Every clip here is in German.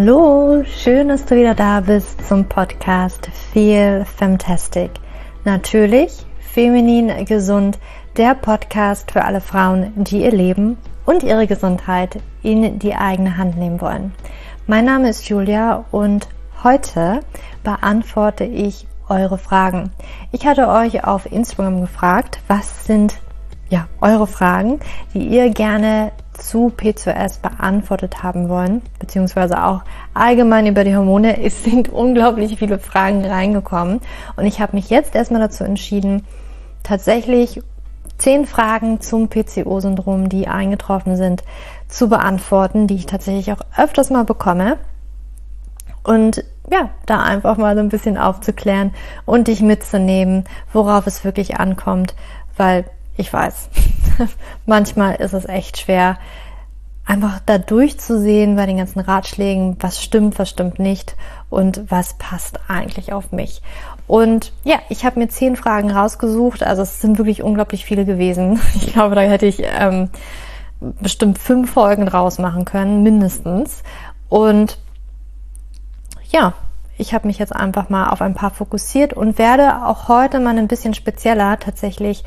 Hallo, schön, dass du wieder da bist zum Podcast Feel Fantastic. Natürlich feminin gesund, der Podcast für alle Frauen, die ihr Leben und ihre Gesundheit in die eigene Hand nehmen wollen. Mein Name ist Julia und heute beantworte ich eure Fragen. Ich hatte euch auf Instagram gefragt, was sind ja eure Fragen, die ihr gerne zu P2S beantwortet haben wollen, beziehungsweise auch allgemein über die Hormone. Es sind unglaublich viele Fragen reingekommen und ich habe mich jetzt erstmal dazu entschieden, tatsächlich zehn Fragen zum PCO-Syndrom, die eingetroffen sind, zu beantworten, die ich tatsächlich auch öfters mal bekomme. Und ja, da einfach mal so ein bisschen aufzuklären und dich mitzunehmen, worauf es wirklich ankommt, weil ich weiß, manchmal ist es echt schwer, einfach da durchzusehen bei den ganzen Ratschlägen, was stimmt, was stimmt nicht und was passt eigentlich auf mich. Und ja, ich habe mir zehn Fragen rausgesucht. Also es sind wirklich unglaublich viele gewesen. Ich glaube, da hätte ich ähm, bestimmt fünf Folgen draus machen können, mindestens. Und ja, ich habe mich jetzt einfach mal auf ein paar fokussiert und werde auch heute mal ein bisschen spezieller tatsächlich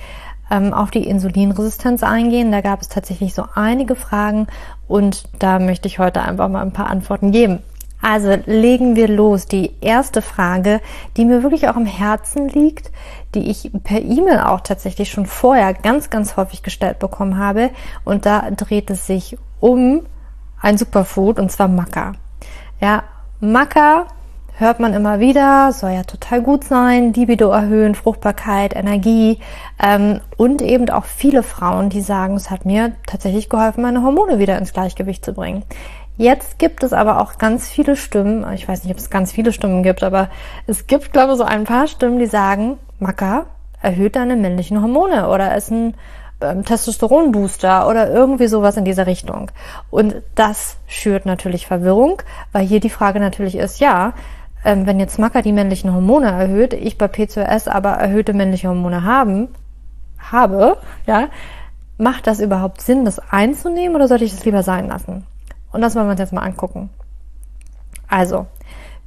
ähm, auf die Insulinresistenz eingehen. Da gab es tatsächlich so einige Fragen und da möchte ich heute einfach mal ein paar Antworten geben. Also legen wir los. Die erste Frage, die mir wirklich auch im Herzen liegt, die ich per E-Mail auch tatsächlich schon vorher ganz, ganz häufig gestellt bekommen habe. Und da dreht es sich um ein Superfood und zwar Maca. Ja, Maca hört man immer wieder, soll ja total gut sein, Libido erhöhen, Fruchtbarkeit, Energie ähm, und eben auch viele Frauen, die sagen, es hat mir tatsächlich geholfen, meine Hormone wieder ins Gleichgewicht zu bringen. Jetzt gibt es aber auch ganz viele Stimmen, ich weiß nicht, ob es ganz viele Stimmen gibt, aber es gibt, glaube ich, so ein paar Stimmen, die sagen, Maca erhöht deine männlichen Hormone oder ist ein ähm, Testosteronbooster oder irgendwie sowas in dieser Richtung. Und das schürt natürlich Verwirrung, weil hier die Frage natürlich ist, ja, ähm, wenn jetzt Maca die männlichen Hormone erhöht, ich bei P2S aber erhöhte männliche Hormone haben, habe, ja, macht das überhaupt Sinn, das einzunehmen oder sollte ich das lieber sein lassen? Und das wollen wir uns jetzt mal angucken. Also,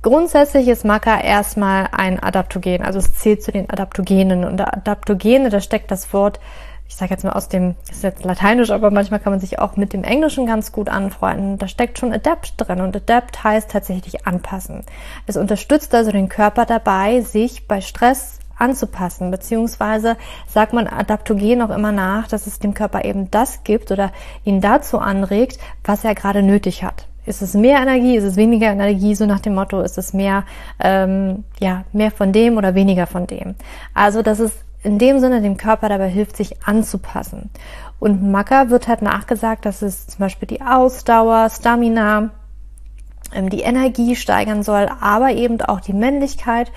grundsätzlich ist Maca erstmal ein Adaptogen, also es zählt zu den Adaptogenen. Und Adaptogene, da steckt das Wort ich sage jetzt mal aus dem, das ist jetzt lateinisch, aber manchmal kann man sich auch mit dem Englischen ganz gut anfreunden. Da steckt schon Adapt drin und Adapt heißt tatsächlich anpassen. Es unterstützt also den Körper dabei, sich bei Stress anzupassen, beziehungsweise sagt man Adaptogen auch immer nach, dass es dem Körper eben das gibt oder ihn dazu anregt, was er gerade nötig hat. Ist es mehr Energie, ist es weniger Energie, so nach dem Motto, ist es mehr, ähm, ja, mehr von dem oder weniger von dem. Also das ist in dem Sinne dem Körper dabei hilft, sich anzupassen. Und Maca wird halt nachgesagt, dass es zum Beispiel die Ausdauer, Stamina, ähm, die Energie steigern soll, aber eben auch die Männlichkeit,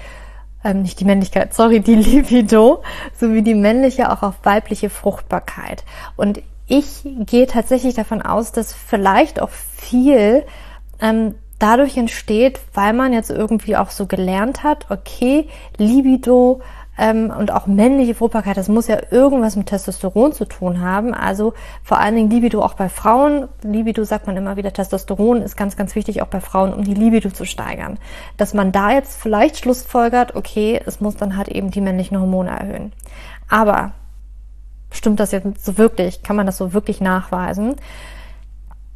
ähm, nicht die Männlichkeit, sorry, die Libido, sowie die männliche auch auf weibliche Fruchtbarkeit. Und ich gehe tatsächlich davon aus, dass vielleicht auch viel ähm, dadurch entsteht, weil man jetzt irgendwie auch so gelernt hat, okay, Libido ähm, und auch männliche Fruchtbarkeit, das muss ja irgendwas mit Testosteron zu tun haben. Also vor allen Dingen Libido auch bei Frauen. Libido sagt man immer wieder, Testosteron ist ganz, ganz wichtig auch bei Frauen, um die Libido zu steigern. Dass man da jetzt vielleicht Schlussfolgert, okay, es muss dann halt eben die männlichen Hormone erhöhen. Aber stimmt das jetzt so wirklich? Kann man das so wirklich nachweisen?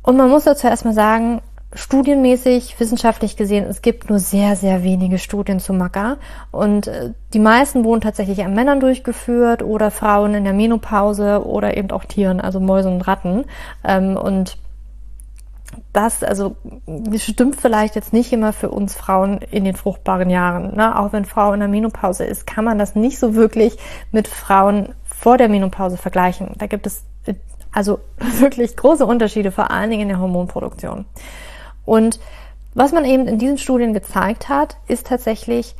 Und man muss dazu erstmal sagen, studienmäßig, wissenschaftlich gesehen, es gibt nur sehr, sehr wenige Studien zu Maca. Und äh, die meisten wurden tatsächlich an Männern durchgeführt oder Frauen in der Menopause oder eben auch Tieren, also Mäusen und Ratten. Ähm, und das, also, stimmt vielleicht jetzt nicht immer für uns Frauen in den fruchtbaren Jahren. Ne? Auch wenn Frau in der Menopause ist, kann man das nicht so wirklich mit Frauen vor der Menopause vergleichen. Da gibt es äh, also wirklich große Unterschiede, vor allen Dingen in der Hormonproduktion. Und was man eben in diesen Studien gezeigt hat, ist tatsächlich,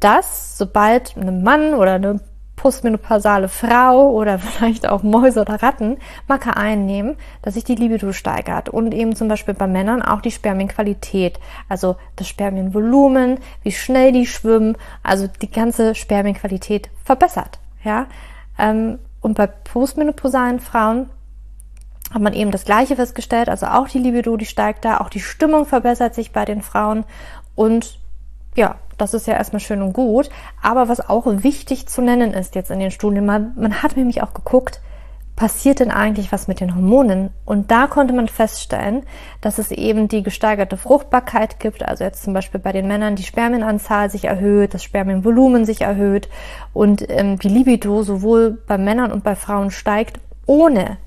dass sobald ein Mann oder eine postmenopausale Frau oder vielleicht auch Mäuse oder Ratten Maca einnehmen, dass sich die Libido steigert und eben zum Beispiel bei Männern auch die Spermienqualität, also das Spermienvolumen, wie schnell die schwimmen, also die ganze Spermienqualität verbessert, ja. Ähm, und bei postmenopausalen Frauen hat man eben das Gleiche festgestellt, also auch die Libido, die steigt da, auch die Stimmung verbessert sich bei den Frauen und ja, das ist ja erstmal schön und gut. Aber was auch wichtig zu nennen ist jetzt in den Studien, man, man hat nämlich auch geguckt, passiert denn eigentlich was mit den Hormonen? Und da konnte man feststellen, dass es eben die gesteigerte Fruchtbarkeit gibt, also jetzt zum Beispiel bei den Männern die Spermienanzahl sich erhöht, das Spermienvolumen sich erhöht und ähm, die Libido sowohl bei Männern und bei Frauen steigt, ohne,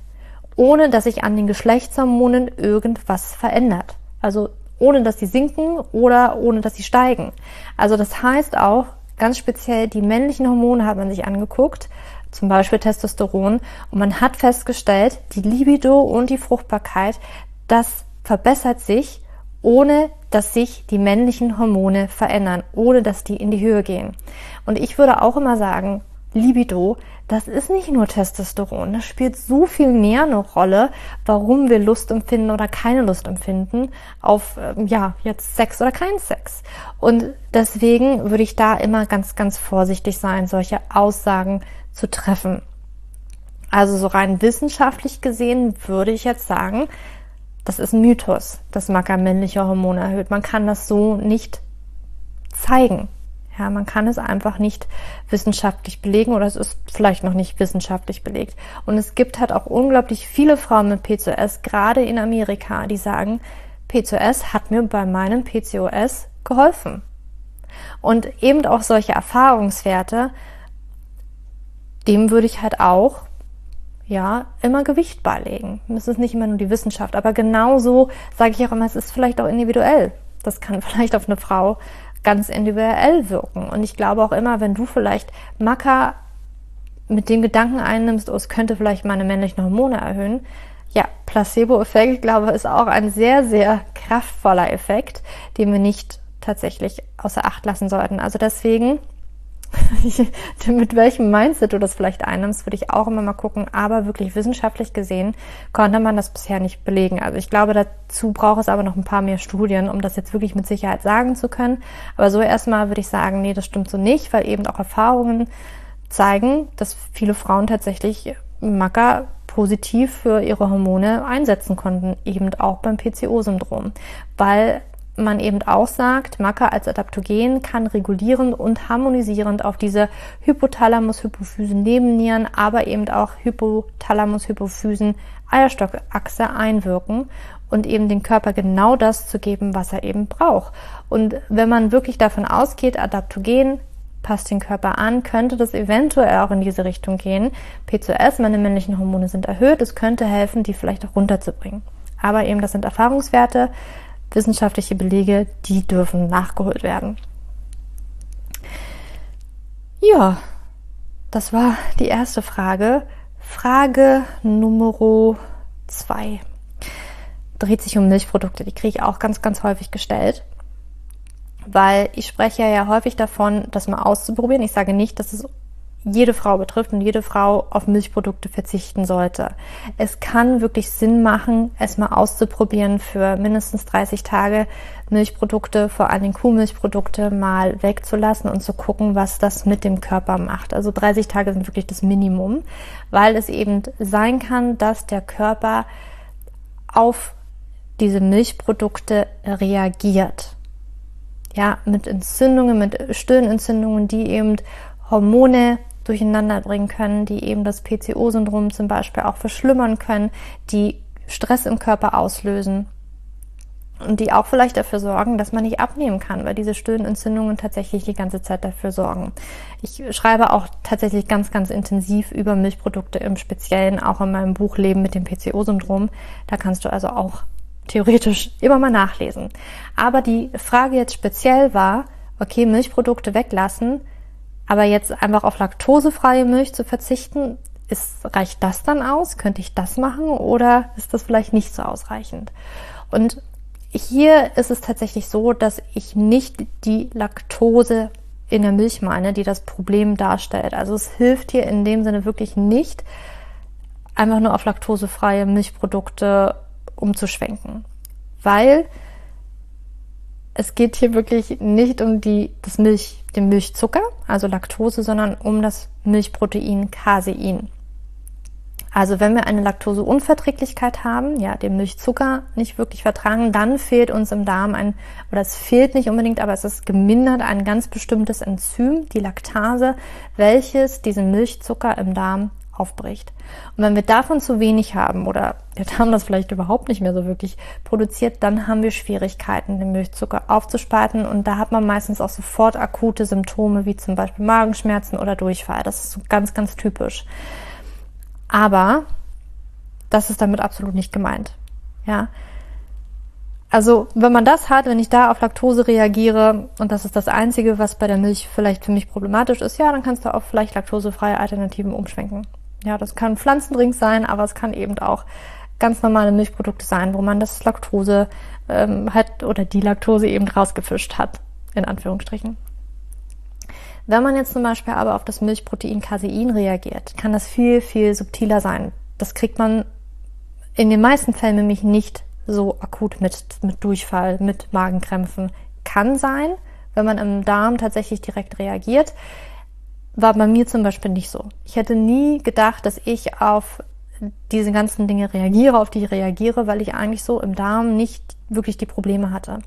ohne dass sich an den Geschlechtshormonen irgendwas verändert. Also ohne dass sie sinken oder ohne dass sie steigen. Also das heißt auch, ganz speziell die männlichen Hormone hat man sich angeguckt zum Beispiel Testosteron. Und man hat festgestellt, die Libido und die Fruchtbarkeit, das verbessert sich, ohne dass sich die männlichen Hormone verändern, ohne dass die in die Höhe gehen. Und ich würde auch immer sagen, Libido, das ist nicht nur Testosteron, das spielt so viel mehr eine Rolle, warum wir Lust empfinden oder keine Lust empfinden auf, ähm, ja, jetzt Sex oder kein Sex. Und deswegen würde ich da immer ganz, ganz vorsichtig sein, solche Aussagen zu treffen. Also so rein wissenschaftlich gesehen würde ich jetzt sagen, das ist ein Mythos, dass Maca männliche Hormone erhöht. Man kann das so nicht zeigen. Ja, man kann es einfach nicht wissenschaftlich belegen oder es ist vielleicht noch nicht wissenschaftlich belegt. Und es gibt halt auch unglaublich viele Frauen mit PCOS, gerade in Amerika, die sagen, PCOS hat mir bei meinem PCOS geholfen. Und eben auch solche Erfahrungswerte dem würde ich halt auch ja, immer Gewicht beilegen. Es ist nicht immer nur die Wissenschaft, aber genauso sage ich auch immer, es ist vielleicht auch individuell. Das kann vielleicht auf eine Frau ganz individuell wirken. Und ich glaube auch immer, wenn du vielleicht Macker mit dem Gedanken einnimmst, oh, es könnte vielleicht meine männlichen Hormone erhöhen, ja, Placebo-Effekt, ich glaube, ist auch ein sehr, sehr kraftvoller Effekt, den wir nicht tatsächlich außer Acht lassen sollten. Also deswegen mit welchem Mindset du das vielleicht einnimmst, würde ich auch immer mal gucken. Aber wirklich wissenschaftlich gesehen konnte man das bisher nicht belegen. Also ich glaube, dazu braucht es aber noch ein paar mehr Studien, um das jetzt wirklich mit Sicherheit sagen zu können. Aber so erstmal würde ich sagen, nee, das stimmt so nicht, weil eben auch Erfahrungen zeigen, dass viele Frauen tatsächlich Macker positiv für ihre Hormone einsetzen konnten, eben auch beim PCO-Syndrom, weil man eben auch sagt, Maca als Adaptogen kann regulierend und harmonisierend auf diese Hypothalamus-Hypophysen-Nebennieren, aber eben auch Hypothalamus-Hypophysen-Eierstockachse einwirken und eben den Körper genau das zu geben, was er eben braucht. Und wenn man wirklich davon ausgeht, Adaptogen passt den Körper an, könnte das eventuell auch in diese Richtung gehen. P2S, meine männlichen Hormone sind erhöht, es könnte helfen, die vielleicht auch runterzubringen. Aber eben, das sind Erfahrungswerte, wissenschaftliche Belege, die dürfen nachgeholt werden. Ja, das war die erste Frage. Frage Nummer zwei dreht sich um Milchprodukte. Die kriege ich auch ganz, ganz häufig gestellt. Weil ich spreche ja häufig davon, das mal auszuprobieren. Ich sage nicht, dass es jede Frau betrifft und jede Frau auf Milchprodukte verzichten sollte. Es kann wirklich Sinn machen, es mal auszuprobieren für mindestens 30 Tage Milchprodukte, vor allem Kuhmilchprodukte mal wegzulassen und zu gucken, was das mit dem Körper macht. Also 30 Tage sind wirklich das Minimum, weil es eben sein kann, dass der Körper auf diese Milchprodukte reagiert. Ja, mit Entzündungen, mit Stirnentzündungen, die eben Hormone durcheinander bringen können, die eben das PCO-Syndrom zum Beispiel auch verschlimmern können, die Stress im Körper auslösen und die auch vielleicht dafür sorgen, dass man nicht abnehmen kann, weil diese Stöhnentzündungen tatsächlich die ganze Zeit dafür sorgen. Ich schreibe auch tatsächlich ganz, ganz intensiv über Milchprodukte im Speziellen, auch in meinem Buch Leben mit dem PCO-Syndrom. Da kannst du also auch theoretisch immer mal nachlesen. Aber die Frage jetzt speziell war, okay, Milchprodukte weglassen, aber jetzt einfach auf laktosefreie Milch zu verzichten, ist, reicht das dann aus? Könnte ich das machen oder ist das vielleicht nicht so ausreichend? Und hier ist es tatsächlich so, dass ich nicht die Laktose in der Milch meine, die das Problem darstellt. Also es hilft hier in dem Sinne wirklich nicht, einfach nur auf laktosefreie Milchprodukte umzuschwenken. Weil es geht hier wirklich nicht um die, das Milch, den Milchzucker, also Laktose, sondern um das Milchprotein Casein. Also wenn wir eine Laktoseunverträglichkeit haben, ja, den Milchzucker nicht wirklich vertragen, dann fehlt uns im Darm ein, oder es fehlt nicht unbedingt, aber es ist gemindert ein ganz bestimmtes Enzym, die Laktase, welches diesen Milchzucker im Darm aufbricht. Und wenn wir davon zu wenig haben oder der Darm das vielleicht überhaupt nicht mehr so wirklich produziert, dann haben wir Schwierigkeiten, den Milchzucker aufzuspalten und da hat man meistens auch sofort akute Symptome wie zum Beispiel Magenschmerzen oder Durchfall. Das ist so ganz, ganz typisch. Aber das ist damit absolut nicht gemeint. Ja. Also, wenn man das hat, wenn ich da auf Laktose reagiere und das ist das Einzige, was bei der Milch vielleicht für mich problematisch ist, ja, dann kannst du auf vielleicht laktosefreie Alternativen umschwenken. Ja, das kann Pflanzendrink sein, aber es kann eben auch ganz normale Milchprodukte sein, wo man das Laktose ähm, hat oder die Laktose eben rausgefischt hat, in Anführungsstrichen. Wenn man jetzt zum Beispiel aber auf das Milchprotein Casein reagiert, kann das viel, viel subtiler sein. Das kriegt man in den meisten Fällen nämlich nicht so akut mit, mit Durchfall, mit Magenkrämpfen. Kann sein, wenn man im Darm tatsächlich direkt reagiert war bei mir zum Beispiel nicht so. Ich hätte nie gedacht, dass ich auf diese ganzen Dinge reagiere, auf die ich reagiere, weil ich eigentlich so im Darm nicht wirklich die Probleme hatte.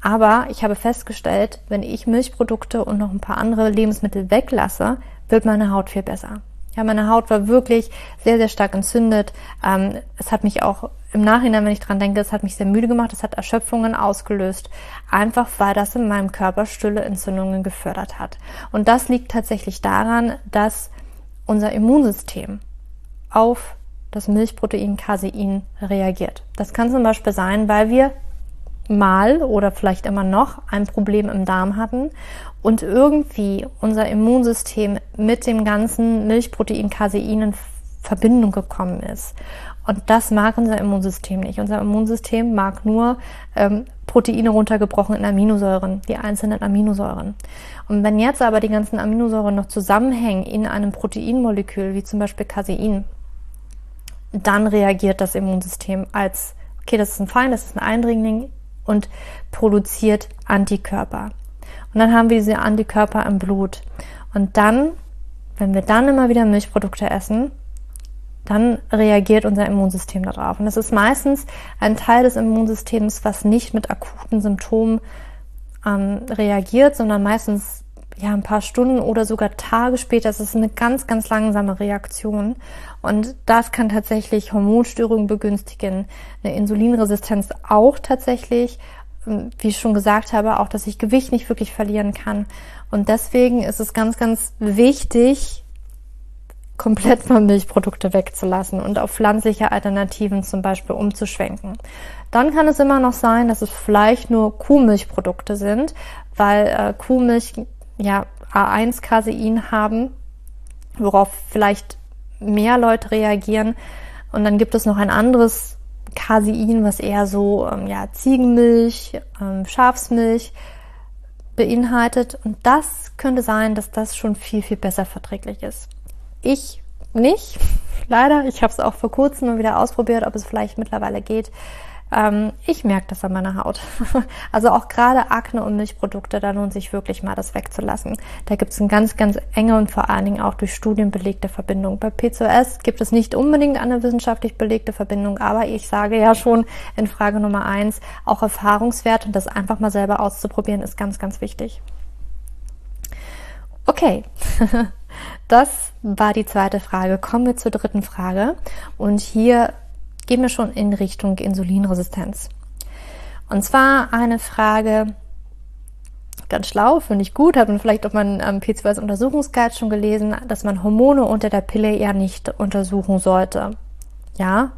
Aber ich habe festgestellt, wenn ich Milchprodukte und noch ein paar andere Lebensmittel weglasse, wird meine Haut viel besser. Ja, meine Haut war wirklich sehr, sehr stark entzündet. Ähm, es hat mich auch im Nachhinein, wenn ich dran denke, es hat mich sehr müde gemacht, es hat Erschöpfungen ausgelöst, einfach weil das in meinem Körper stille Entzündungen gefördert hat. Und das liegt tatsächlich daran, dass unser Immunsystem auf das Milchprotein Casein reagiert. Das kann zum Beispiel sein, weil wir mal oder vielleicht immer noch ein Problem im Darm hatten und irgendwie unser Immunsystem mit dem ganzen Milchprotein Casein in Verbindung gekommen ist. Und das mag unser Immunsystem nicht. Unser Immunsystem mag nur ähm, Proteine runtergebrochen in Aminosäuren, die einzelnen Aminosäuren. Und wenn jetzt aber die ganzen Aminosäuren noch zusammenhängen in einem Proteinmolekül, wie zum Beispiel Casein, dann reagiert das Immunsystem als, okay, das ist ein Feind, das ist ein Eindringling und produziert Antikörper. Und dann haben wir diese Antikörper im Blut. Und dann, wenn wir dann immer wieder Milchprodukte essen, dann reagiert unser Immunsystem darauf. Und es ist meistens ein Teil des Immunsystems, was nicht mit akuten Symptomen ähm, reagiert, sondern meistens ja ein paar Stunden oder sogar Tage später. Es ist eine ganz, ganz langsame Reaktion. Und das kann tatsächlich Hormonstörungen begünstigen, eine Insulinresistenz auch tatsächlich. Ähm, wie ich schon gesagt habe, auch, dass ich Gewicht nicht wirklich verlieren kann. Und deswegen ist es ganz, ganz wichtig, komplett mal Milchprodukte wegzulassen und auf pflanzliche Alternativen zum Beispiel umzuschwenken. Dann kann es immer noch sein, dass es vielleicht nur Kuhmilchprodukte sind, weil äh, Kuhmilch ja A1-Casein haben, worauf vielleicht mehr Leute reagieren. Und dann gibt es noch ein anderes Casein, was eher so ähm, ja, Ziegenmilch, ähm, Schafsmilch beinhaltet. Und das könnte sein, dass das schon viel, viel besser verträglich ist. Ich nicht, leider. Ich habe es auch vor kurzem mal wieder ausprobiert, ob es vielleicht mittlerweile geht. Ähm, ich merke das an meiner Haut. also auch gerade Akne und Milchprodukte, da lohnt sich wirklich mal das wegzulassen. Da gibt es eine ganz, ganz enge und vor allen Dingen auch durch Studien belegte Verbindung. Bei PCOS gibt es nicht unbedingt eine wissenschaftlich belegte Verbindung, aber ich sage ja schon in Frage Nummer eins, auch Erfahrungswert und das einfach mal selber auszuprobieren ist ganz, ganz wichtig. Okay. Das war die zweite Frage. Kommen wir zur dritten Frage. Und hier gehen wir schon in Richtung Insulinresistenz. Und zwar eine Frage, ganz schlau, finde ich gut, hat man vielleicht auf meinem ähm, P2S Untersuchungsguide schon gelesen, dass man Hormone unter der Pille ja nicht untersuchen sollte. Ja,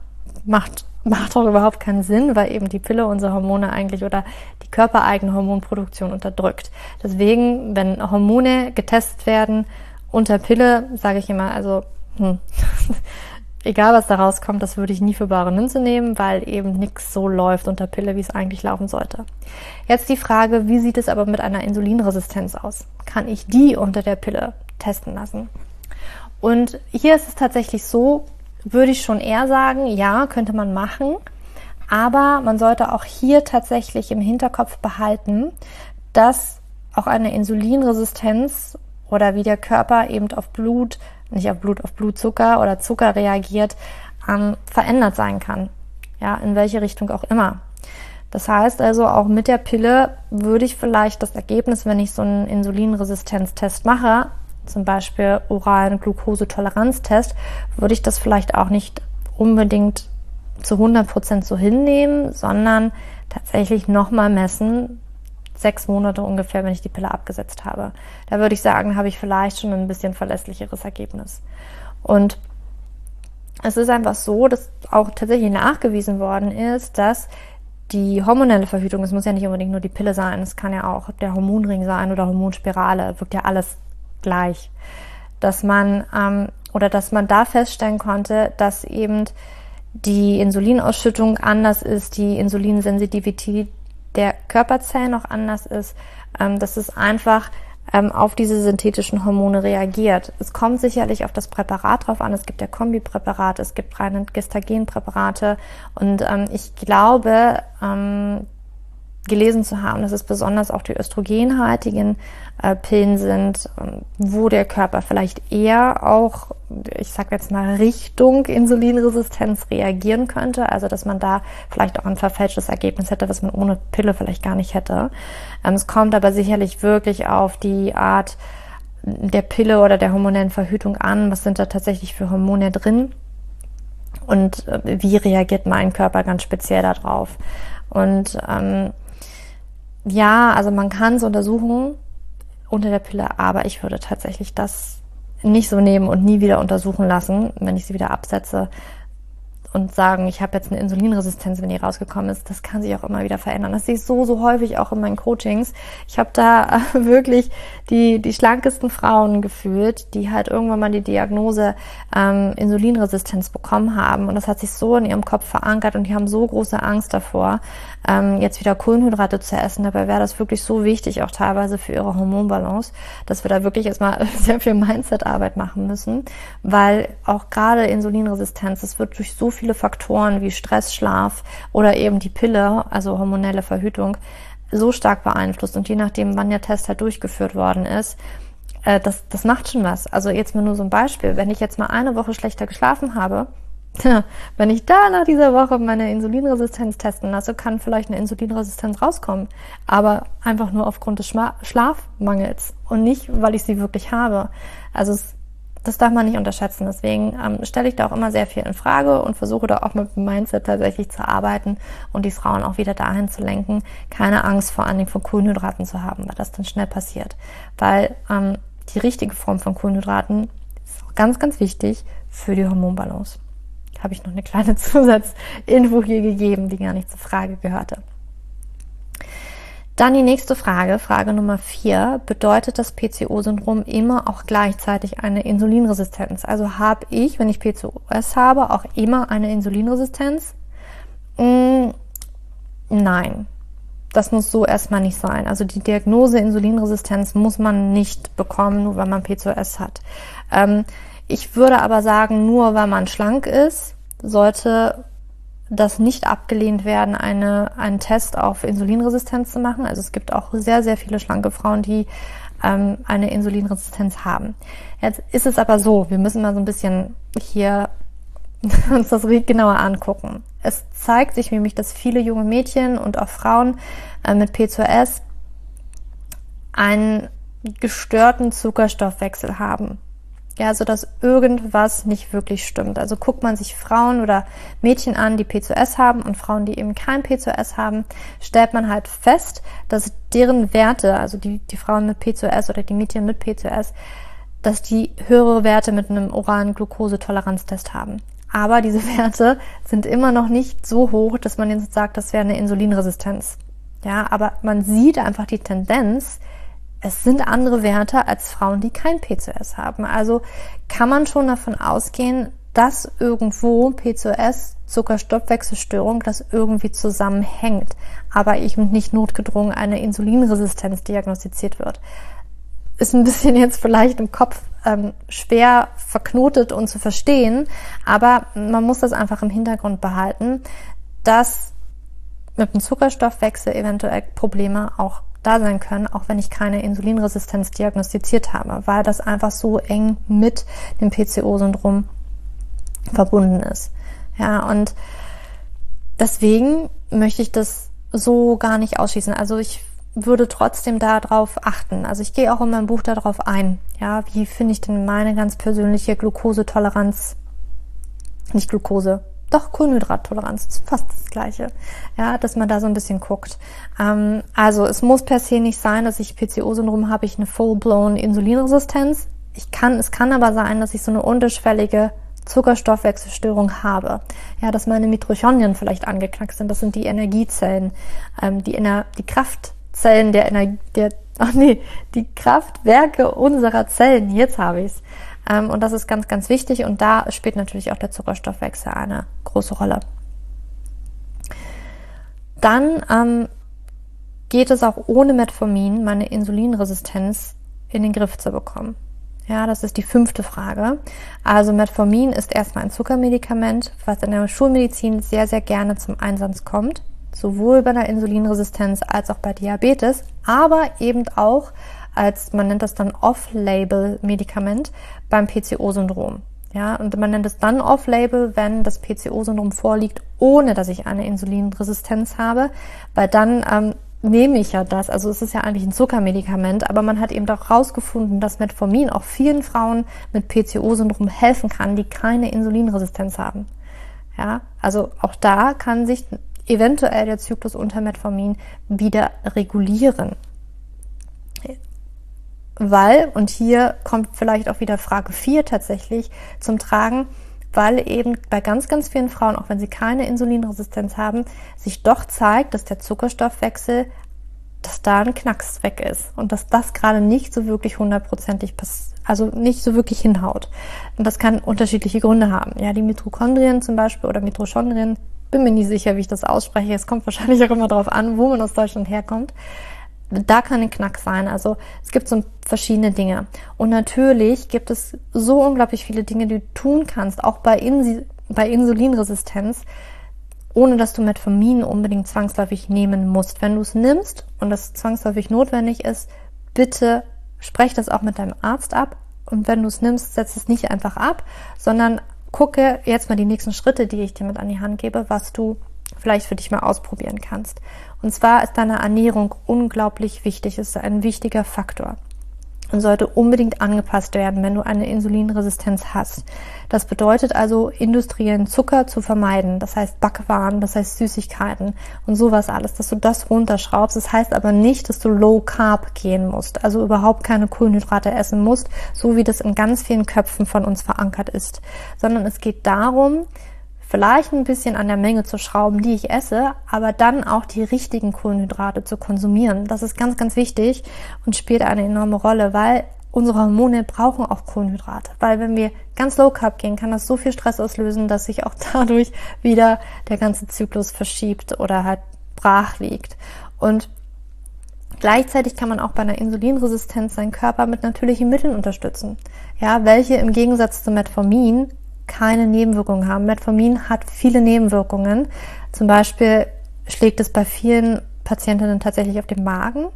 macht, macht auch überhaupt keinen Sinn, weil eben die Pille unsere Hormone eigentlich oder die körpereigene Hormonproduktion unterdrückt. Deswegen, wenn Hormone getestet werden, unter Pille sage ich immer, also hm, egal was da rauskommt, das würde ich nie für bare Münze nehmen, weil eben nichts so läuft unter Pille, wie es eigentlich laufen sollte. Jetzt die Frage, wie sieht es aber mit einer Insulinresistenz aus? Kann ich die unter der Pille testen lassen? Und hier ist es tatsächlich so, würde ich schon eher sagen, ja, könnte man machen, aber man sollte auch hier tatsächlich im Hinterkopf behalten, dass auch eine Insulinresistenz oder wie der Körper eben auf Blut nicht auf Blut, auf Blutzucker oder Zucker reagiert, ähm, verändert sein kann. Ja, in welche Richtung auch immer. Das heißt also, auch mit der Pille würde ich vielleicht das Ergebnis, wenn ich so einen Insulinresistenztest mache, zum Beispiel oralen Glukosetoleranztest, würde ich das vielleicht auch nicht unbedingt zu 100 Prozent so hinnehmen, sondern tatsächlich nochmal messen, sechs Monate ungefähr, wenn ich die Pille abgesetzt habe. Da würde ich sagen, habe ich vielleicht schon ein bisschen verlässlicheres Ergebnis. Und es ist einfach so, dass auch tatsächlich nachgewiesen worden ist, dass die hormonelle Verhütung, es muss ja nicht unbedingt nur die Pille sein, es kann ja auch der Hormonring sein oder Hormonspirale, wirkt ja alles gleich. Dass man ähm, oder dass man da feststellen konnte, dass eben die Insulinausschüttung anders ist, die Insulinsensitivität der Körperzellen auch anders ist, ähm, dass es einfach ähm, auf diese synthetischen Hormone reagiert. Es kommt sicherlich auf das Präparat drauf an. Es gibt ja Kombipräparate, es gibt reine Gestagenpräparate und ähm, ich glaube, ähm, gelesen zu haben, dass es besonders auch die östrogenhaltigen äh, Pillen sind, ähm, wo der Körper vielleicht eher auch, ich sag jetzt mal, Richtung Insulinresistenz reagieren könnte. Also dass man da vielleicht auch ein verfälschtes Ergebnis hätte, was man ohne Pille vielleicht gar nicht hätte. Ähm, es kommt aber sicherlich wirklich auf die Art der Pille oder der hormonellen Verhütung an. Was sind da tatsächlich für Hormone drin? Und äh, wie reagiert mein Körper ganz speziell darauf? Und ähm, ja, also man kann es untersuchen unter der Pille, aber ich würde tatsächlich das nicht so nehmen und nie wieder untersuchen lassen, wenn ich sie wieder absetze, und sagen, ich habe jetzt eine Insulinresistenz, wenn die rausgekommen ist, das kann sich auch immer wieder verändern. Das sehe ich so, so häufig auch in meinen Coachings. Ich habe da wirklich die, die schlankesten Frauen gefühlt, die halt irgendwann mal die Diagnose ähm, Insulinresistenz bekommen haben. Und das hat sich so in ihrem Kopf verankert und die haben so große Angst davor, ähm, jetzt wieder Kohlenhydrate zu essen. Dabei wäre das wirklich so wichtig, auch teilweise für ihre Hormonbalance, dass wir da wirklich erstmal sehr viel Mindset-Arbeit machen müssen, weil auch gerade Insulinresistenz, es wird durch so viele Faktoren wie Stress, Schlaf oder eben die Pille, also hormonelle Verhütung, so stark beeinflusst. Und je nachdem, wann der Test halt durchgeführt worden ist, äh, das, das macht schon was. Also jetzt mal nur so ein Beispiel. Wenn ich jetzt mal eine Woche schlechter geschlafen habe, wenn ich da nach dieser Woche meine Insulinresistenz testen lasse, kann vielleicht eine Insulinresistenz rauskommen. Aber einfach nur aufgrund des Schlafmangels und nicht, weil ich sie wirklich habe. Also es das darf man nicht unterschätzen. Deswegen ähm, stelle ich da auch immer sehr viel in Frage und versuche da auch mit dem Mindset tatsächlich zu arbeiten und die Frauen auch wieder dahin zu lenken, keine Angst vor allen Dingen von Kohlenhydraten zu haben, weil das dann schnell passiert. Weil ähm, die richtige Form von Kohlenhydraten ist ganz, ganz wichtig für die Hormonbalance. Habe ich noch eine kleine Zusatzinfo hier gegeben, die gar nicht zur Frage gehörte. Dann die nächste Frage, Frage Nummer vier. Bedeutet das PCO-Syndrom immer auch gleichzeitig eine Insulinresistenz? Also habe ich, wenn ich PCOS habe, auch immer eine Insulinresistenz? Mm, nein. Das muss so erstmal nicht sein. Also die Diagnose Insulinresistenz muss man nicht bekommen, nur weil man PCOS hat. Ähm, ich würde aber sagen, nur weil man schlank ist, sollte das nicht abgelehnt werden, eine, einen Test auf Insulinresistenz zu machen. Also es gibt auch sehr, sehr viele schlanke Frauen, die ähm, eine Insulinresistenz haben. Jetzt ist es aber so, wir müssen mal so ein bisschen hier uns das genauer angucken. Es zeigt sich nämlich, dass viele junge Mädchen und auch Frauen äh, mit P2S einen gestörten Zuckerstoffwechsel haben. Ja, so dass irgendwas nicht wirklich stimmt. Also guckt man sich Frauen oder Mädchen an, die P2S haben und Frauen, die eben kein P2S haben, stellt man halt fest, dass deren Werte, also die, die Frauen mit P2S oder die Mädchen mit P2S, dass die höhere Werte mit einem oralen Glukosetoleranztest haben. Aber diese Werte sind immer noch nicht so hoch, dass man jetzt sagt, das wäre eine Insulinresistenz. Ja, aber man sieht einfach die Tendenz, es sind andere Werte als Frauen, die kein PCOS haben. Also kann man schon davon ausgehen, dass irgendwo PCOS, Zuckerstoffwechselstörung, das irgendwie zusammenhängt, aber eben nicht notgedrungen eine Insulinresistenz diagnostiziert wird. Ist ein bisschen jetzt vielleicht im Kopf ähm, schwer verknotet und zu verstehen, aber man muss das einfach im Hintergrund behalten, dass mit dem Zuckerstoffwechsel eventuell Probleme auch da sein können, auch wenn ich keine Insulinresistenz diagnostiziert habe, weil das einfach so eng mit dem PCO-Syndrom verbunden ist. Ja, und deswegen möchte ich das so gar nicht ausschließen. Also ich würde trotzdem darauf achten. Also ich gehe auch in meinem Buch darauf ein. Ja, wie finde ich denn meine ganz persönliche Glukosetoleranz? Nicht Glukose, doch Kohlenhydrattoleranz, ist fast das Gleiche. Ja, dass man da so ein bisschen guckt. Ähm, also es muss per se nicht sein, dass ich PCO-Syndrom habe, ich eine full-blown Insulinresistenz. Ich kann, es kann aber sein, dass ich so eine unterschwellige Zuckerstoffwechselstörung habe. Ja, dass meine Mitochondrien vielleicht angeknackst sind. Das sind die Energiezellen, ähm, die, Ener die Kraftzellen der Energie, der, ach nee, die Kraftwerke unserer Zellen. Jetzt habe ich's. Ähm, und das ist ganz, ganz wichtig. Und da spielt natürlich auch der Zuckerstoffwechsel eine große Rolle. Dann ähm, geht es auch ohne Metformin, meine Insulinresistenz in den Griff zu bekommen. Ja, das ist die fünfte Frage. Also Metformin ist erstmal ein Zuckermedikament, was in der Schulmedizin sehr, sehr gerne zum Einsatz kommt. Sowohl bei der Insulinresistenz als auch bei Diabetes, aber eben auch als, man nennt das dann Off-Label-Medikament beim PCO-Syndrom. Ja, und man nennt es dann Off-Label, wenn das PCO-Syndrom vorliegt, ohne dass ich eine Insulinresistenz habe, weil dann ähm, nehme ich ja das. Also es ist ja eigentlich ein Zuckermedikament, aber man hat eben doch herausgefunden, dass Metformin auch vielen Frauen mit PCO-Syndrom helfen kann, die keine Insulinresistenz haben. Ja, also auch da kann sich eventuell der Zyklus unter Metformin wieder regulieren. Weil, und hier kommt vielleicht auch wieder Frage 4 tatsächlich zum Tragen, weil eben bei ganz, ganz vielen Frauen, auch wenn sie keine Insulinresistenz haben, sich doch zeigt, dass der Zuckerstoffwechsel, dass da ein Knacks weg ist und dass das gerade nicht so wirklich hundertprozentig passiert, also nicht so wirklich hinhaut. Und das kann unterschiedliche Gründe haben. Ja, die Mitochondrien zum Beispiel oder Mitochondrien, bin mir nicht sicher, wie ich das ausspreche. Es kommt wahrscheinlich auch immer darauf an, wo man aus Deutschland herkommt da kann ein Knack sein. Also es gibt so verschiedene Dinge. Und natürlich gibt es so unglaublich viele Dinge, die du tun kannst, auch bei, Insi bei Insulinresistenz, ohne dass du Metformin unbedingt zwangsläufig nehmen musst. Wenn du es nimmst und das zwangsläufig notwendig ist, bitte sprech das auch mit deinem Arzt ab. Und wenn du es nimmst, setz es nicht einfach ab, sondern gucke jetzt mal die nächsten Schritte, die ich dir mit an die Hand gebe, was du vielleicht für dich mal ausprobieren kannst. Und zwar ist deine Ernährung unglaublich wichtig, ist ein wichtiger Faktor und sollte unbedingt angepasst werden, wenn du eine Insulinresistenz hast. Das bedeutet also, industriellen Zucker zu vermeiden. Das heißt Backwaren, das heißt Süßigkeiten und sowas alles, dass du das runterschraubst. Das heißt aber nicht, dass du Low Carb gehen musst, also überhaupt keine Kohlenhydrate essen musst, so wie das in ganz vielen Köpfen von uns verankert ist, sondern es geht darum, vielleicht ein bisschen an der Menge zu schrauben, die ich esse, aber dann auch die richtigen Kohlenhydrate zu konsumieren. Das ist ganz, ganz wichtig und spielt eine enorme Rolle, weil unsere Hormone brauchen auch Kohlenhydrate. Weil wenn wir ganz low carb gehen, kann das so viel Stress auslösen, dass sich auch dadurch wieder der ganze Zyklus verschiebt oder halt brach liegt. Und Gleichzeitig kann man auch bei einer Insulinresistenz seinen Körper mit natürlichen Mitteln unterstützen. Ja, welche im Gegensatz zu Metformin keine Nebenwirkungen haben. Metformin hat viele Nebenwirkungen. Zum Beispiel schlägt es bei vielen Patientinnen tatsächlich auf den Magen,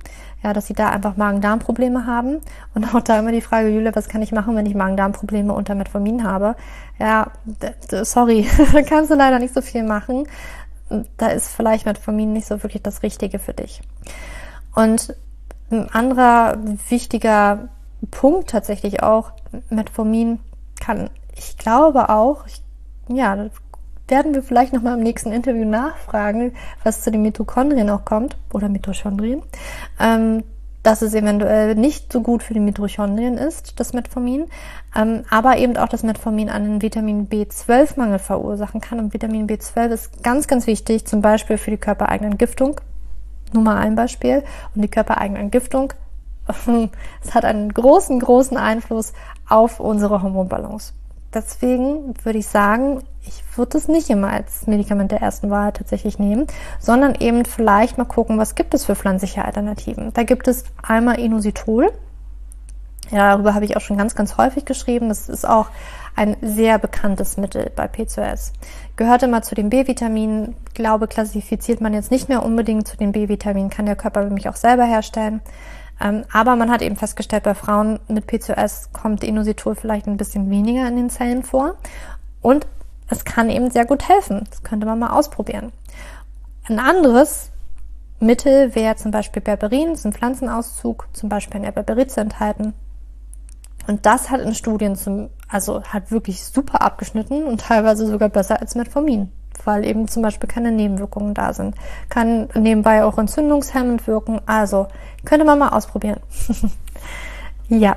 ja, dass sie da einfach Magen-Darm-Probleme haben. Und auch da immer die Frage, Julia, was kann ich machen, wenn ich Magen-Darm-Probleme unter Metformin habe? Ja, sorry, da kannst du leider nicht so viel machen. Da ist vielleicht Metformin nicht so wirklich das Richtige für dich. Und ein anderer wichtiger Punkt tatsächlich auch, Metformin kann ich glaube auch, ich, ja, werden wir vielleicht nochmal im nächsten Interview nachfragen, was zu den Mitochondrien auch kommt, oder Mitochondrien, ähm, dass es eventuell nicht so gut für die Mitochondrien ist, das Metformin, ähm, aber eben auch das Metformin einen Vitamin B12-Mangel verursachen kann. Und Vitamin B12 ist ganz, ganz wichtig, zum Beispiel für die körpereigene Entgiftung. Nur mal ein Beispiel. Und die körpereigene Entgiftung, es hat einen großen, großen Einfluss auf unsere Hormonbalance. Deswegen würde ich sagen, ich würde es nicht immer als Medikament der ersten Wahl tatsächlich nehmen, sondern eben vielleicht mal gucken, was gibt es für pflanzliche Alternativen. Da gibt es einmal Inositol. Ja, darüber habe ich auch schon ganz, ganz häufig geschrieben. Das ist auch ein sehr bekanntes Mittel bei P2S. Gehört immer zu den B-Vitaminen. Glaube, klassifiziert man jetzt nicht mehr unbedingt zu den B-Vitaminen, kann der Körper nämlich auch selber herstellen. Ähm, aber man hat eben festgestellt, bei Frauen mit P2S kommt Inositol vielleicht ein bisschen weniger in den Zellen vor. Und es kann eben sehr gut helfen. Das könnte man mal ausprobieren. Ein anderes Mittel wäre zum Beispiel Berberin, das ist ein Pflanzenauszug, zum Beispiel in der Berberitze enthalten. Und das hat in Studien zum, also hat wirklich super abgeschnitten und teilweise sogar besser als Metformin, weil eben zum Beispiel keine Nebenwirkungen da sind. Kann nebenbei auch entzündungshemmend wirken. Also könnte man mal ausprobieren. ja.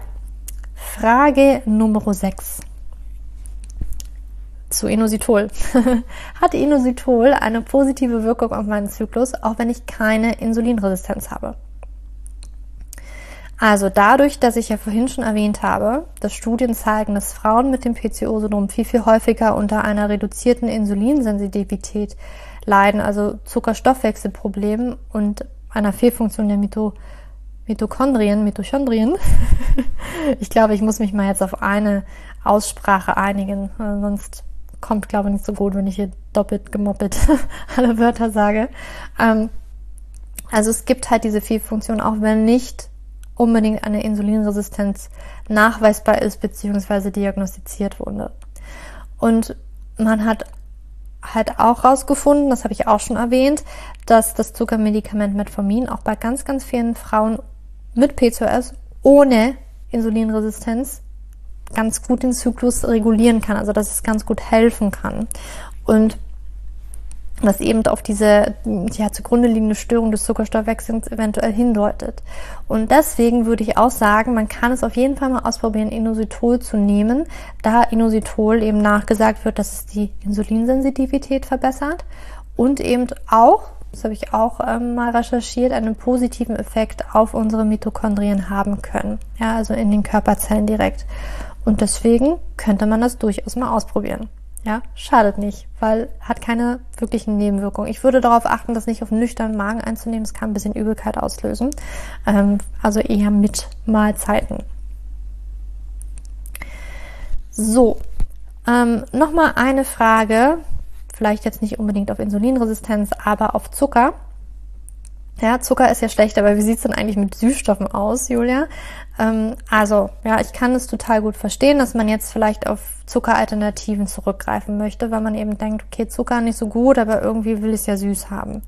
Frage Nummer 6 zu Inositol. Hat Inositol eine positive Wirkung auf meinen Zyklus, auch wenn ich keine Insulinresistenz habe? Also dadurch, dass ich ja vorhin schon erwähnt habe, dass Studien zeigen, dass Frauen mit dem PCO-Syndrom viel, viel häufiger unter einer reduzierten Insulinsensitivität leiden, also Zuckerstoffwechselproblemen und einer Fehlfunktion der Mito Mitochondrien, Mitochondrien. ich glaube, ich muss mich mal jetzt auf eine Aussprache einigen, sonst kommt, glaube ich, nicht so gut, wenn ich hier doppelt gemoppelt alle Wörter sage. Ähm, also es gibt halt diese Fehlfunktion, auch wenn nicht unbedingt eine Insulinresistenz nachweisbar ist bzw. diagnostiziert wurde. Und man hat halt auch rausgefunden, das habe ich auch schon erwähnt, dass das Zuckermedikament Metformin auch bei ganz, ganz vielen Frauen mit PCOS ohne Insulinresistenz ganz gut den Zyklus regulieren kann, also dass es ganz gut helfen kann. Und was eben auf diese ja, zugrunde liegende Störung des Zuckerstoffwechsels eventuell hindeutet. Und deswegen würde ich auch sagen, man kann es auf jeden Fall mal ausprobieren, Inositol zu nehmen, da Inositol eben nachgesagt wird, dass es die Insulinsensitivität verbessert und eben auch, das habe ich auch ähm, mal recherchiert, einen positiven Effekt auf unsere Mitochondrien haben können. Ja, also in den Körperzellen direkt. Und deswegen könnte man das durchaus mal ausprobieren. Ja, schadet nicht, weil hat keine wirklichen Nebenwirkungen. Ich würde darauf achten, das nicht auf nüchternen Magen einzunehmen. Das kann ein bisschen Übelkeit auslösen. Ähm, also eher mit Mahlzeiten. So, ähm, nochmal eine Frage. Vielleicht jetzt nicht unbedingt auf Insulinresistenz, aber auf Zucker. Ja, Zucker ist ja schlecht, aber wie sieht's denn eigentlich mit Süßstoffen aus, Julia? Ähm, also, ja, ich kann es total gut verstehen, dass man jetzt vielleicht auf Zuckeralternativen zurückgreifen möchte, weil man eben denkt, okay, Zucker nicht so gut, aber irgendwie will ich es ja süß haben.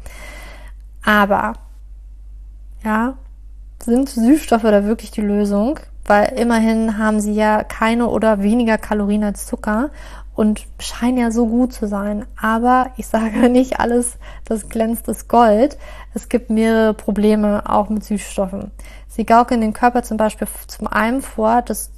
Aber, ja, sind Süßstoffe da wirklich die Lösung? Weil immerhin haben sie ja keine oder weniger Kalorien als Zucker und scheinen ja so gut zu sein. Aber ich sage nicht alles, das glänzt ist Gold. Es gibt mehrere Probleme auch mit Süßstoffen. Sie gaukeln den Körper zum Beispiel zum einen vor, dass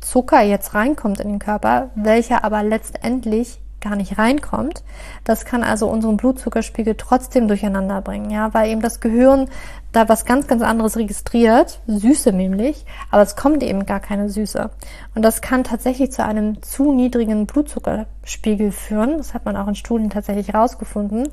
Zucker jetzt reinkommt in den Körper, welcher aber letztendlich gar nicht reinkommt. Das kann also unseren Blutzuckerspiegel trotzdem durcheinander bringen, ja, weil eben das Gehirn da was ganz, ganz anderes registriert, Süße nämlich, aber es kommt eben gar keine Süße. Und das kann tatsächlich zu einem zu niedrigen Blutzuckerspiegel führen. Das hat man auch in Studien tatsächlich herausgefunden.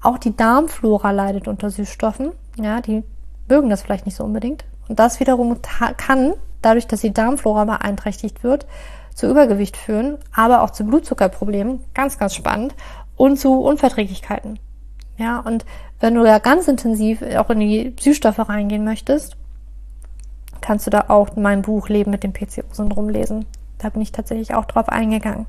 Auch die Darmflora leidet unter Süßstoffen, ja, die mögen das vielleicht nicht so unbedingt. Und das wiederum kann, dadurch, dass die Darmflora beeinträchtigt wird, zu Übergewicht führen, aber auch zu Blutzuckerproblemen, ganz, ganz spannend, und zu Unverträglichkeiten. Ja, und wenn du ja ganz intensiv auch in die Süßstoffe reingehen möchtest, kannst du da auch mein Buch Leben mit dem PCO-Syndrom lesen. Da bin ich tatsächlich auch drauf eingegangen.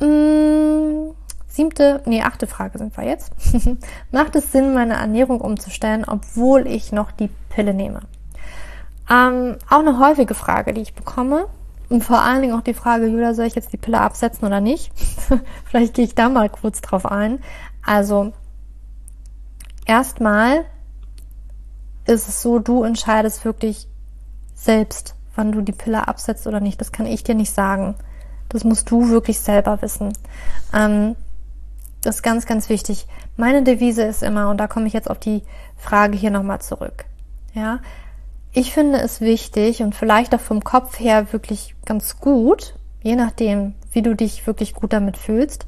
Mmh, siebte, nee, achte Frage sind wir jetzt. Macht es Sinn, meine Ernährung umzustellen, obwohl ich noch die Pille nehme? Ähm, auch eine häufige Frage, die ich bekomme. Und vor allen Dingen auch die Frage, Julia, soll ich jetzt die Pille absetzen oder nicht? Vielleicht gehe ich da mal kurz drauf ein. Also, erstmal ist es so, du entscheidest wirklich selbst, wann du die Pille absetzt oder nicht. Das kann ich dir nicht sagen. Das musst du wirklich selber wissen. Ähm, das ist ganz, ganz wichtig. Meine Devise ist immer, und da komme ich jetzt auf die Frage hier nochmal zurück. Ja, ich finde es wichtig und vielleicht auch vom Kopf her wirklich ganz gut, je nachdem, wie du dich wirklich gut damit fühlst,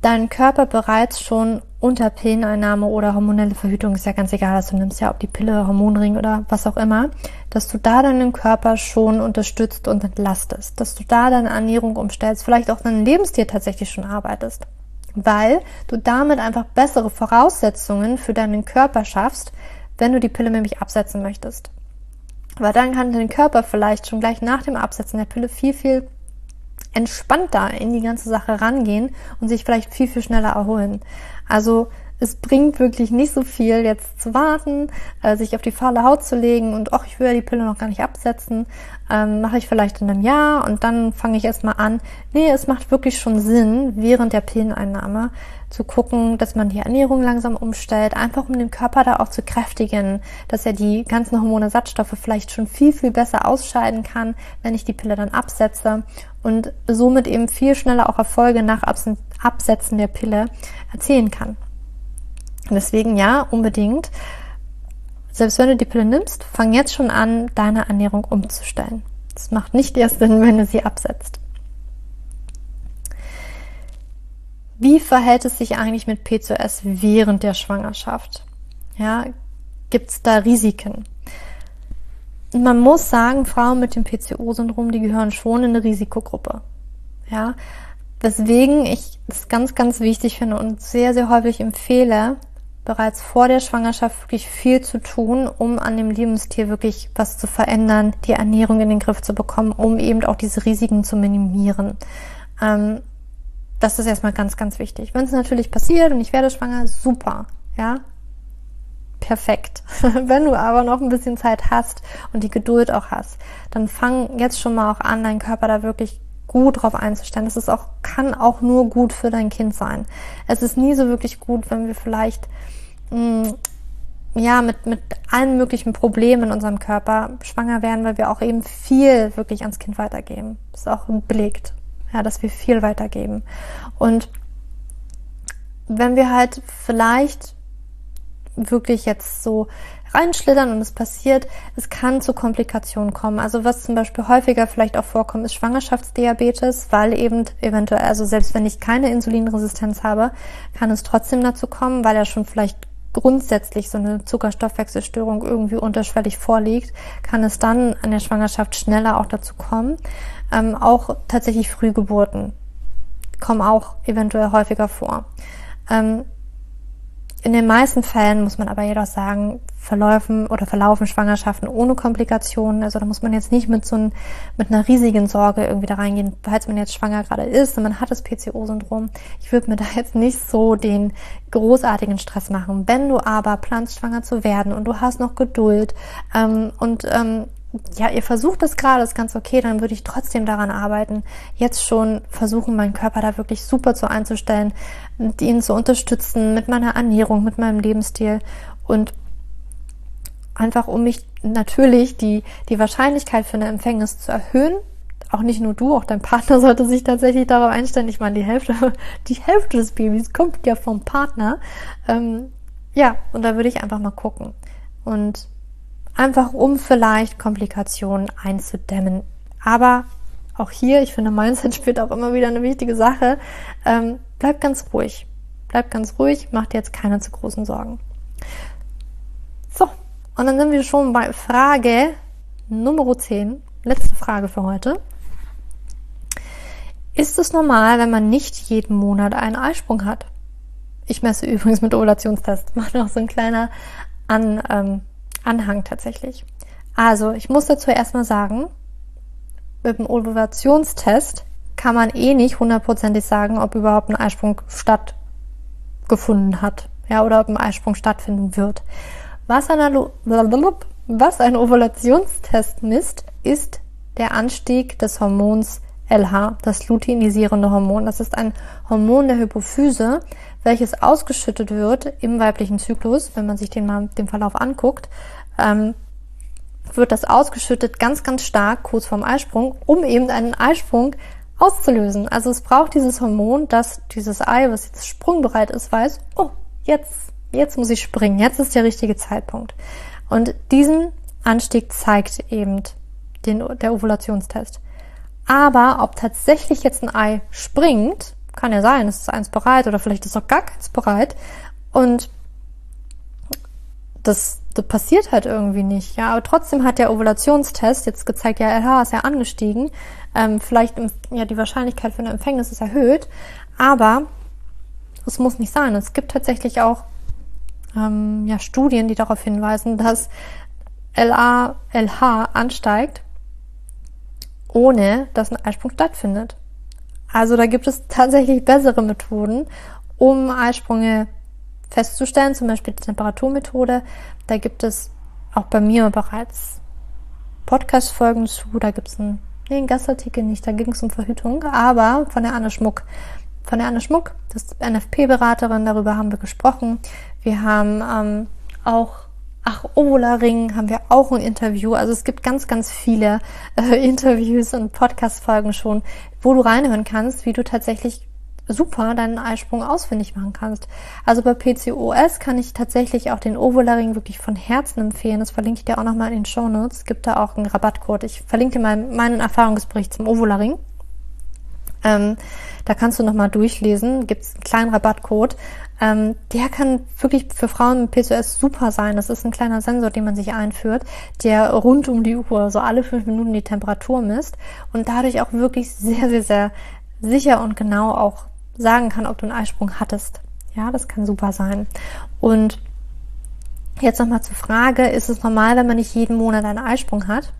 deinen Körper bereits schon unter Pilleneinnahme oder hormonelle Verhütung, ist ja ganz egal, was du nimmst, ja, ob die Pille, Hormonring oder was auch immer, dass du da deinen Körper schon unterstützt und entlastest, dass du da deine Ernährung umstellst, vielleicht auch deinen Lebensstil tatsächlich schon arbeitest, weil du damit einfach bessere Voraussetzungen für deinen Körper schaffst, wenn du die Pille nämlich absetzen möchtest. Weil dann kann dein Körper vielleicht schon gleich nach dem Absetzen der Pille viel, viel entspannter in die ganze Sache rangehen und sich vielleicht viel, viel schneller erholen. Also es bringt wirklich nicht so viel, jetzt zu warten, äh, sich auf die faule Haut zu legen und ach, ich will ja die Pille noch gar nicht absetzen, ähm, mache ich vielleicht in einem Jahr und dann fange ich erstmal an. Nee, es macht wirklich schon Sinn, während der Pilleneinnahme zu gucken, dass man die Ernährung langsam umstellt, einfach um den Körper da auch zu kräftigen, dass er die ganzen Hormonersatzstoffe vielleicht schon viel, viel besser ausscheiden kann, wenn ich die Pille dann absetze und somit eben viel schneller auch Erfolge nach Absetzen der Pille erzielen kann. Deswegen ja, unbedingt. Selbst wenn du die Pille nimmst, fang jetzt schon an, deine Ernährung umzustellen. Das macht nicht erst Sinn, wenn du sie absetzt. Wie verhält es sich eigentlich mit PCOS während der Schwangerschaft? Ja, gibt es da Risiken? Man muss sagen, Frauen mit dem PCO-Syndrom, die gehören schon in eine Risikogruppe. Ja, weswegen ich es ganz, ganz wichtig finde und sehr, sehr häufig empfehle, bereits vor der Schwangerschaft wirklich viel zu tun, um an dem Lebensstil wirklich was zu verändern, die Ernährung in den Griff zu bekommen, um eben auch diese Risiken zu minimieren. Ähm, das ist erstmal ganz, ganz wichtig. Wenn es natürlich passiert und ich werde schwanger, super, ja, perfekt. Wenn du aber noch ein bisschen Zeit hast und die Geduld auch hast, dann fang jetzt schon mal auch an, deinen Körper da wirklich gut drauf einzustellen. Das ist auch, kann auch nur gut für dein Kind sein. Es ist nie so wirklich gut, wenn wir vielleicht, mh, mm, ja, mit, mit allen möglichen Problemen in unserem Körper schwanger werden, weil wir auch eben viel wirklich ans Kind weitergeben. Das ist auch belegt ja, dass wir viel weitergeben. Und wenn wir halt vielleicht wirklich jetzt so reinschlittern und es passiert, es kann zu Komplikationen kommen. Also was zum Beispiel häufiger vielleicht auch vorkommt, ist Schwangerschaftsdiabetes, weil eben eventuell, also selbst wenn ich keine Insulinresistenz habe, kann es trotzdem dazu kommen, weil er schon vielleicht grundsätzlich so eine Zuckerstoffwechselstörung irgendwie unterschwellig vorliegt, kann es dann an der Schwangerschaft schneller auch dazu kommen. Ähm, auch tatsächlich Frühgeburten kommen auch eventuell häufiger vor. Ähm, in den meisten Fällen muss man aber jedoch sagen, verläufen oder verlaufen Schwangerschaften ohne Komplikationen. Also da muss man jetzt nicht mit so ein, mit einer riesigen Sorge irgendwie da reingehen, falls man jetzt schwanger gerade ist und man hat das PCO-Syndrom. Ich würde mir da jetzt nicht so den großartigen Stress machen. Wenn du aber planst, schwanger zu werden und du hast noch Geduld ähm, und ähm, ja, ihr versucht es gerade, ist ganz okay, dann würde ich trotzdem daran arbeiten, jetzt schon versuchen, meinen Körper da wirklich super zu einzustellen, ihn zu unterstützen mit meiner Ernährung, mit meinem Lebensstil und einfach um mich natürlich die, die Wahrscheinlichkeit für eine Empfängnis zu erhöhen. Auch nicht nur du, auch dein Partner sollte sich tatsächlich darauf einstellen. Ich meine, die Hälfte, die Hälfte des Babys kommt ja vom Partner. Ähm, ja, und da würde ich einfach mal gucken. Und einfach um vielleicht Komplikationen einzudämmen. Aber auch hier, ich finde, Mindset spielt auch immer wieder eine wichtige Sache. Ähm, bleib ganz ruhig. Bleib ganz ruhig, mach dir jetzt keine zu großen Sorgen. So, und dann sind wir schon bei Frage Nummer 10. Letzte Frage für heute. Ist es normal, wenn man nicht jeden Monat einen Eisprung hat? Ich messe übrigens mit Ovulationstest. Mache noch so ein kleiner An, ähm, Anhang tatsächlich. Also, ich muss dazu erstmal sagen, mit dem Ovulationstest kann man eh nicht hundertprozentig sagen, ob überhaupt ein Eisprung stattgefunden hat. Ja, oder ob ein Eisprung stattfinden wird. Was ein, was ein Ovulationstest misst, ist der Anstieg des Hormons LH, das luteinisierende Hormon. Das ist ein Hormon der Hypophyse, welches ausgeschüttet wird im weiblichen Zyklus, wenn man sich den mal den Verlauf anguckt, ähm, wird das ausgeschüttet ganz, ganz stark kurz vorm Eisprung, um eben einen Eisprung auszulösen. Also es braucht dieses Hormon, dass dieses Ei, was jetzt sprungbereit ist, weiß, oh, jetzt, jetzt muss ich springen, jetzt ist der richtige Zeitpunkt. Und diesen Anstieg zeigt eben den, der Ovulationstest. Aber ob tatsächlich jetzt ein Ei springt, kann ja sein, es ist eins bereit oder vielleicht ist auch gar keins bereit. Und das, das passiert halt irgendwie nicht. Ja, aber trotzdem hat der Ovulationstest jetzt gezeigt, ja, LH ist ja angestiegen. Ähm, vielleicht ja die Wahrscheinlichkeit für eine Empfängnis ist erhöht, aber es muss nicht sein. Es gibt tatsächlich auch ähm, ja, Studien, die darauf hinweisen, dass LA, LH ansteigt, ohne dass ein Eisprung stattfindet. Also da gibt es tatsächlich bessere Methoden, um Eisprünge festzustellen, zum Beispiel die Temperaturmethode. Da gibt es auch bei mir bereits Podcast-Folgen zu. Da gibt es einen, nee, einen Gastartikel nicht, da ging es um Verhütung, aber von der Anne Schmuck. Von der Anne Schmuck, das ist NFP-Beraterin, darüber haben wir gesprochen. Wir haben ähm, auch Ach, Ola Ring haben wir auch ein Interview. Also es gibt ganz, ganz viele äh, Interviews und Podcast-Folgen schon, wo du reinhören kannst, wie du tatsächlich super deinen Eisprung ausfindig machen kannst. Also bei PCOS kann ich tatsächlich auch den Ovularing wirklich von Herzen empfehlen. Das verlinke ich dir auch nochmal in den Show Notes. Es gibt da auch einen Rabattcode. Ich verlinke dir mal meinen Erfahrungsbericht zum Ovularing. Ähm, da kannst du nochmal durchlesen. Gibt es einen kleinen Rabattcode. Ähm, der kann wirklich für Frauen mit PCOS super sein. Das ist ein kleiner Sensor, den man sich einführt, der rund um die Uhr, so alle fünf Minuten die Temperatur misst und dadurch auch wirklich sehr, sehr, sehr sicher und genau auch sagen kann, ob du einen Eisprung hattest. Ja, das kann super sein. Und jetzt nochmal zur Frage, ist es normal, wenn man nicht jeden Monat einen Eisprung hat?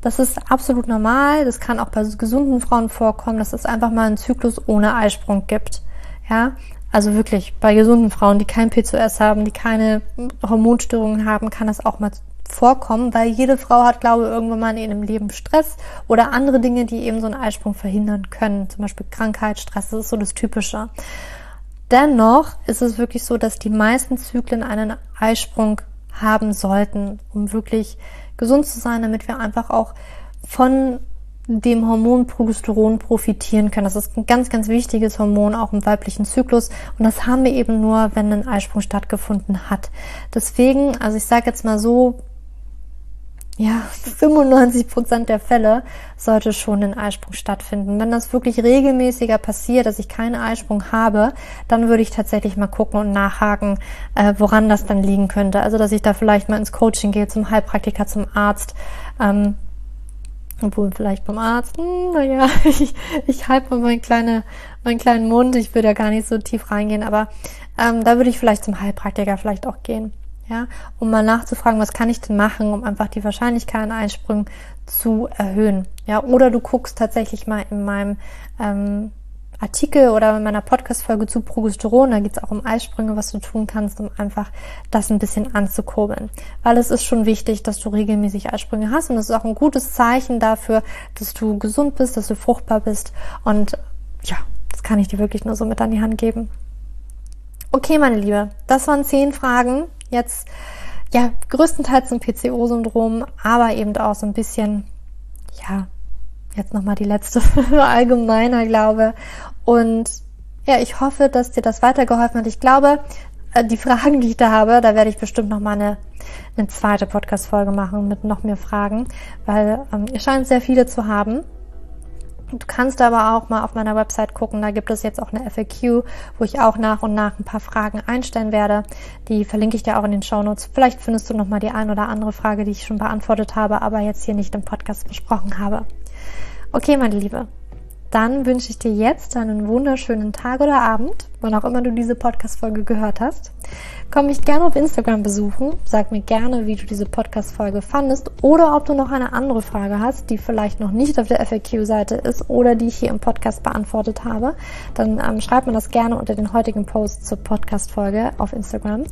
Das ist absolut normal. Das kann auch bei gesunden Frauen vorkommen, dass es einfach mal einen Zyklus ohne Eisprung gibt. Ja, also wirklich bei gesunden Frauen, die kein PCOS haben, die keine Hormonstörungen haben, kann das auch mal vorkommen, weil jede Frau hat, glaube ich, irgendwann mal in ihrem Leben Stress oder andere Dinge, die eben so einen Eisprung verhindern können. Zum Beispiel Krankheit, Stress, das ist so das Typische. Dennoch ist es wirklich so, dass die meisten Zyklen einen Eisprung haben sollten, um wirklich gesund zu sein, damit wir einfach auch von dem Hormon Progesteron profitieren können. Das ist ein ganz, ganz wichtiges Hormon auch im weiblichen Zyklus und das haben wir eben nur, wenn ein Eisprung stattgefunden hat. Deswegen, also ich sage jetzt mal so, ja, 95 Prozent der Fälle sollte schon ein Eisprung stattfinden. Wenn das wirklich regelmäßiger passiert, dass ich keinen Eisprung habe, dann würde ich tatsächlich mal gucken und nachhaken, äh, woran das dann liegen könnte. Also, dass ich da vielleicht mal ins Coaching gehe, zum Heilpraktiker, zum Arzt. Ähm, obwohl vielleicht beim Arzt, hm, naja, ich, ich halte mal meinen, kleine, meinen kleinen Mund, ich würde ja gar nicht so tief reingehen, aber ähm, da würde ich vielleicht zum Heilpraktiker vielleicht auch gehen ja, um mal nachzufragen, was kann ich denn machen, um einfach die Wahrscheinlichkeit an Einsprüngen zu erhöhen, ja, oder du guckst tatsächlich mal in meinem ähm, Artikel oder in meiner Podcast-Folge zu Progesteron, da geht es auch um Eisprünge, was du tun kannst, um einfach das ein bisschen anzukurbeln. Weil es ist schon wichtig, dass du regelmäßig Eisprünge hast und das ist auch ein gutes Zeichen dafür, dass du gesund bist, dass du fruchtbar bist und ja, das kann ich dir wirklich nur so mit an die Hand geben. Okay, meine Liebe, das waren zehn Fragen, Jetzt ja größtenteils zum PCO-Syndrom, aber eben auch so ein bisschen, ja, jetzt nochmal die letzte allgemeiner Glaube. Und ja, ich hoffe, dass dir das weitergeholfen hat. Ich glaube, äh, die Fragen, die ich da habe, da werde ich bestimmt nochmal eine, eine zweite Podcast-Folge machen mit noch mehr Fragen, weil ähm, ihr scheint sehr viele zu haben. Du kannst aber auch mal auf meiner Website gucken, da gibt es jetzt auch eine FAQ, wo ich auch nach und nach ein paar Fragen einstellen werde. Die verlinke ich dir auch in den Show Notes. Vielleicht findest du noch mal die ein oder andere Frage, die ich schon beantwortet habe, aber jetzt hier nicht im Podcast besprochen habe. Okay, meine Liebe, dann wünsche ich dir jetzt einen wunderschönen Tag oder Abend, wann auch immer du diese Podcast-Folge gehört hast. Komm mich gerne auf Instagram besuchen. Sag mir gerne, wie du diese Podcast-Folge fandest oder ob du noch eine andere Frage hast, die vielleicht noch nicht auf der FAQ-Seite ist oder die ich hier im Podcast beantwortet habe. Dann ähm, schreib mir das gerne unter den heutigen Post zur Podcast-Folge auf Instagram.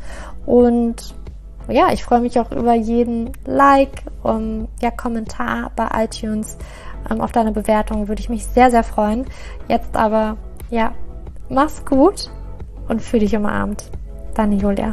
Und ja, ich freue mich auch über jeden Like, um, ja, Kommentar bei iTunes ähm, auf deine Bewertung würde ich mich sehr, sehr freuen. Jetzt aber, ja, mach's gut und fühl dich umarmt. Deine Julia.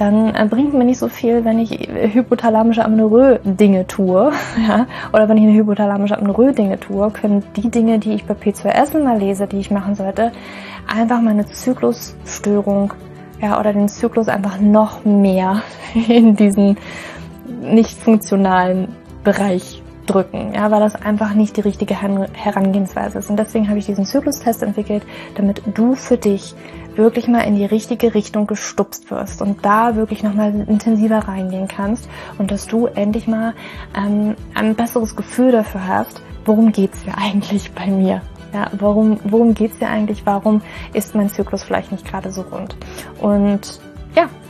dann äh, bringt mir nicht so viel, wenn ich hypothalamische Amenorrhoe Dinge tue, ja, oder wenn ich eine hypothalamische Amenorrhoe Dinge tue, können die Dinge, die ich bei P2S mal lese, die ich machen sollte, einfach meine Zyklusstörung, ja, oder den Zyklus einfach noch mehr in diesen nicht funktionalen Bereich drücken, ja, weil das einfach nicht die richtige Herangehensweise ist. Und deswegen habe ich diesen Zyklustest entwickelt, damit du für dich wirklich mal in die richtige Richtung gestupst wirst und da wirklich nochmal intensiver reingehen kannst und dass du endlich mal ähm, ein besseres Gefühl dafür hast, worum geht's hier eigentlich bei mir? Ja, warum, worum geht's hier eigentlich? Warum ist mein Zyklus vielleicht nicht gerade so rund? Und ja,